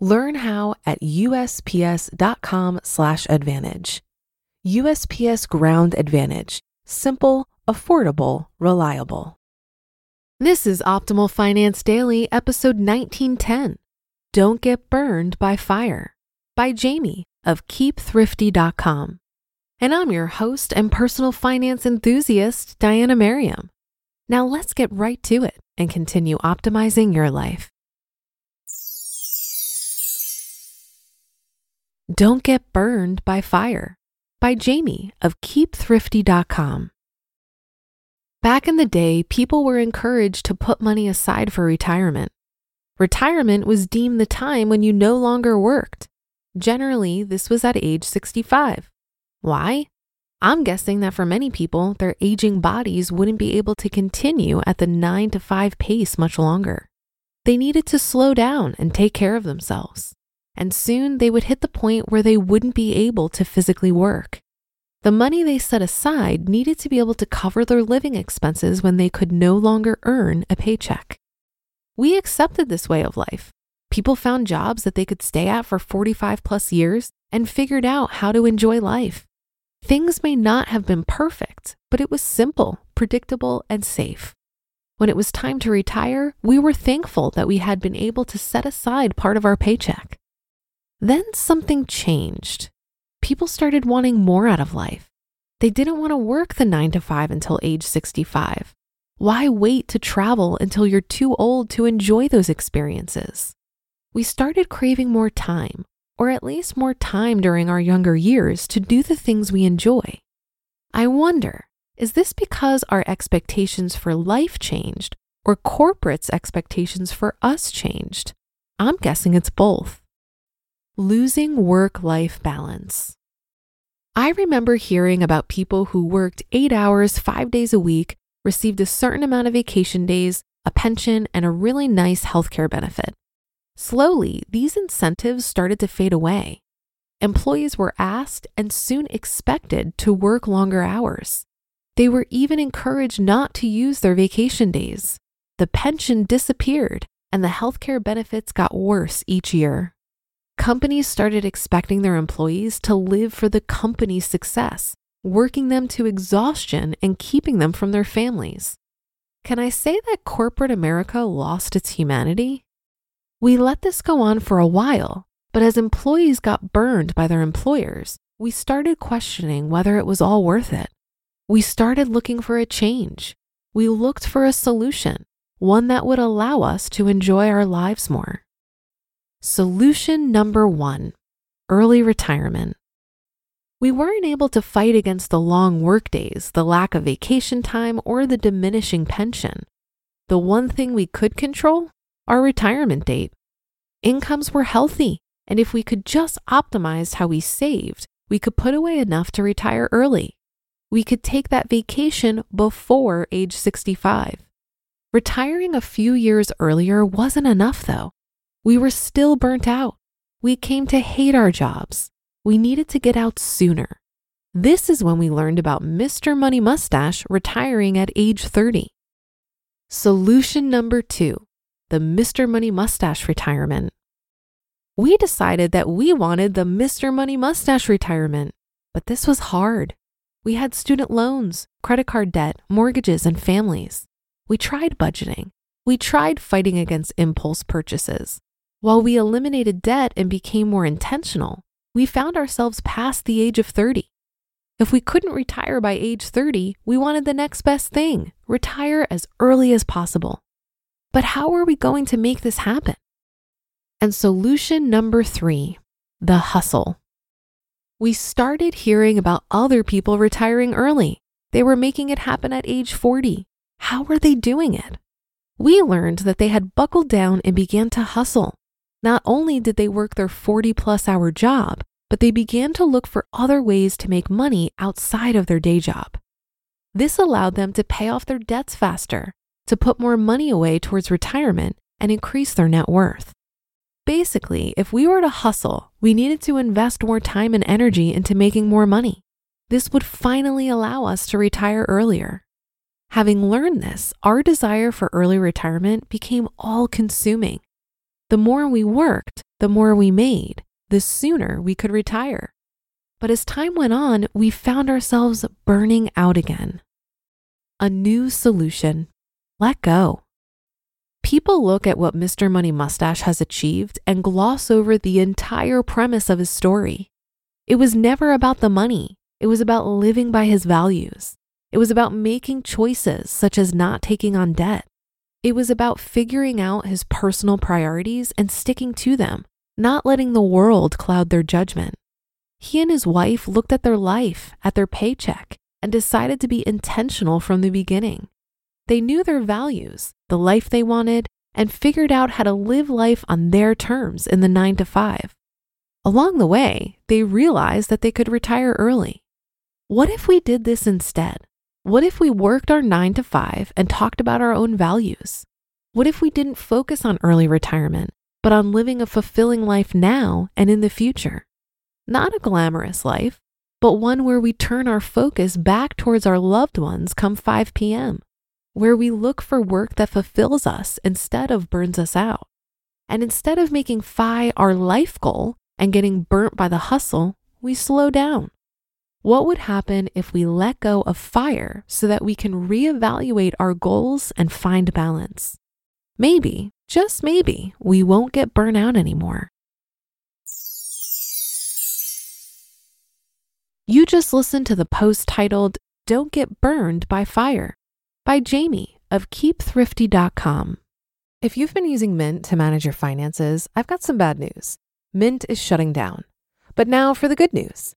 Learn how at usps.com/advantage. USPS Ground Advantage: simple, affordable, reliable. This is Optimal Finance Daily, episode 1910. Don't get burned by fire by Jaime of keepthrifty.com. And I'm your host and personal finance enthusiast, Diania Merriam. Now let's get right to it and continue optimizing your life. Don't Get Burned by Fire by Jaime of KeepThrifty.com. Back in the day, people were encouraged to put money aside for retirement. Retirement was deemed the time when you no longer worked. Generally, this was at age 65. Why? I'm guessing that for many people, their aging bodies wouldn't be able to continue at the 9 to 5 pace much longer. They needed to slow down and take care of themselves and soon they would hit the point where they wouldn't be able to physically work. The money they set aside needed to be able to cover their living expenses when they could no longer earn a paycheck. We accepted this way of life. People found jobs that they could stay at for 45 plus years and figured out how to enjoy life. Things may not have been perfect, but it was simple, predictable, and safe. When it was time to retire, we were thankful that we had been able to set aside part of our paycheck. Then something changed. People started wanting more out of life. They didn't want to work the nine to five until age 65. Why wait to travel until you're too old to enjoy those experiences? We started craving more time, or at least more time during our younger years to do the things we enjoy. I wonder, is this because our expectations for life changed or corporate's expectations for us changed? I'm guessing it's both. Losing work life balance. I remember hearing about people who worked eight hours, five days a week, received a certain amount of vacation days, a pension, and a really nice healthcare benefit. Slowly, these incentives started to fade away. Employees were asked and soon expected to work longer hours. They were even encouraged not to use their vacation days. The pension disappeared, and the healthcare benefits got worse each year companies started expecting their employees to live for the company's success, working them to exhaustion and keeping them from their families. Can I say that corporate America lost its humanity? We let this go on for a while, but as employees got burned by their employers, we started questioning whether it was all worth it. We started looking for a change. We looked for a solution, one that would allow us to enjoy our lives more. Solution number one early retirement. We weren't able to fight against the long workdays, the lack of vacation time, or the diminishing pension. The one thing we could control? Our retirement date. Incomes were healthy, and if we could just optimize how we saved, we could put away enough to retire early. We could take that vacation before age 65. Retiring a few years earlier wasn't enough, though. We were still burnt out. We came to hate our jobs. We needed to get out sooner. This is when we learned about Mr. Money Mustache retiring at age 30. Solution number two the Mr. Money Mustache retirement. We decided that we wanted the Mr. Money Mustache retirement, but this was hard. We had student loans, credit card debt, mortgages, and families. We tried budgeting. We tried fighting against impulse purchases. While we eliminated debt and became more intentional, we found ourselves past the age of 30. If we couldn't retire by age 30, we wanted the next best thing retire as early as possible. But how are we going to make this happen? And solution number three the hustle. We started hearing about other people retiring early. They were making it happen at age 40. How were they doing it? We learned that they had buckled down and began to hustle. Not only did they work their 40 plus hour job, but they began to look for other ways to make money outside of their day job. This allowed them to pay off their debts faster, to put more money away towards retirement, and increase their net worth. Basically, if we were to hustle, we needed to invest more time and energy into making more money. This would finally allow us to retire earlier. Having learned this, our desire for early retirement became all consuming. The more we worked, the more we made, the sooner we could retire. But as time went on, we found ourselves burning out again. A new solution let go. People look at what Mr. Money Mustache has achieved and gloss over the entire premise of his story. It was never about the money, it was about living by his values. It was about making choices, such as not taking on debt. It was about figuring out his personal priorities and sticking to them, not letting the world cloud their judgment. He and his wife looked at their life, at their paycheck, and decided to be intentional from the beginning. They knew their values, the life they wanted, and figured out how to live life on their terms in the nine to five. Along the way, they realized that they could retire early. What if we did this instead? What if we worked our nine to five and talked about our own values? What if we didn't focus on early retirement, but on living a fulfilling life now and in the future? Not a glamorous life, but one where we turn our focus back towards our loved ones come 5 p.m., where we look for work that fulfills us instead of burns us out. And instead of making FI our life goal and getting burnt by the hustle, we slow down. What would happen if we let go of fire so that we can reevaluate our goals and find balance? Maybe, just maybe, we won't get burnt out anymore. You just listened to the post titled Don't Get Burned by Fire by Jaime of keepthrifty.com. If you've been using Mint to manage your finances, I've got some bad news. Mint is shutting down. But now for the good news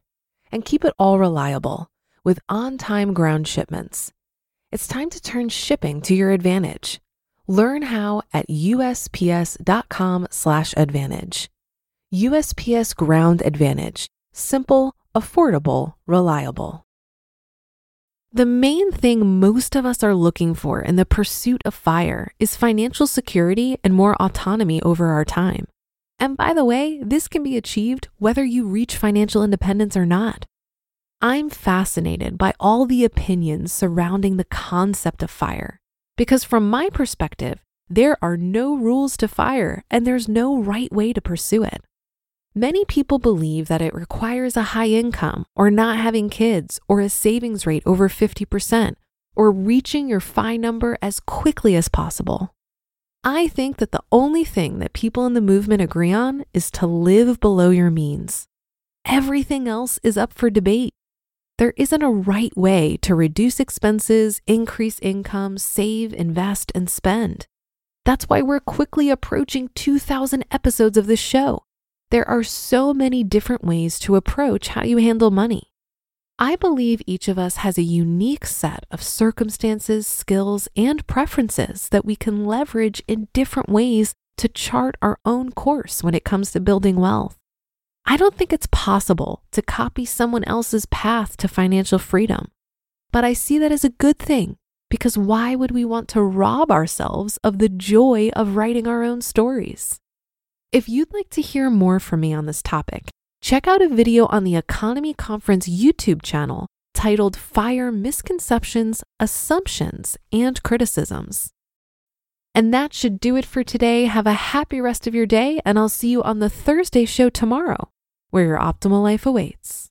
and keep it all reliable with on time ground shipments. It's time to turn shipping to your advantage. Learn how at usps.com/advantage. USPS Ground Advantage: simple, affordable, reliable. The main thing most of us are looking for in the pursuit of fire is financial security and more autonomy over our time. And by the way, this can be achieved whether you reach financial independence or not. I'm fascinated by all the opinions surrounding the concept of fire because, from my perspective, there are no rules to fire and there's no right way to pursue it. Many people believe that it requires a high income or not having kids or a savings rate over 50% or reaching your FI number as quickly as possible. I think that the only thing that people in the movement agree on is to live below your means. Everything else is up for debate. There isn't a right way to reduce expenses, increase income, save, invest, and spend. That's why we're quickly approaching 2,000 episodes of this show. There are so many different ways to approach how you handle money. I believe each of us has a unique set of circumstances, skills, and preferences that we can leverage in different ways to chart our own course when it comes to building wealth. I don't think it's possible to copy someone else's path to financial freedom, but I see that as a good thing because why would we want to rob ourselves of the joy of writing our own stories? If you'd like to hear more from me on this topic, check out a video on the EconoMe Conference YouTube channel titled Fire Misconceptions, Assumptions, and Criticisms. And that should do it for today. Have a happy rest of your day, and I'll see you on the Thursday show tomorrow, where your optimal life awaits.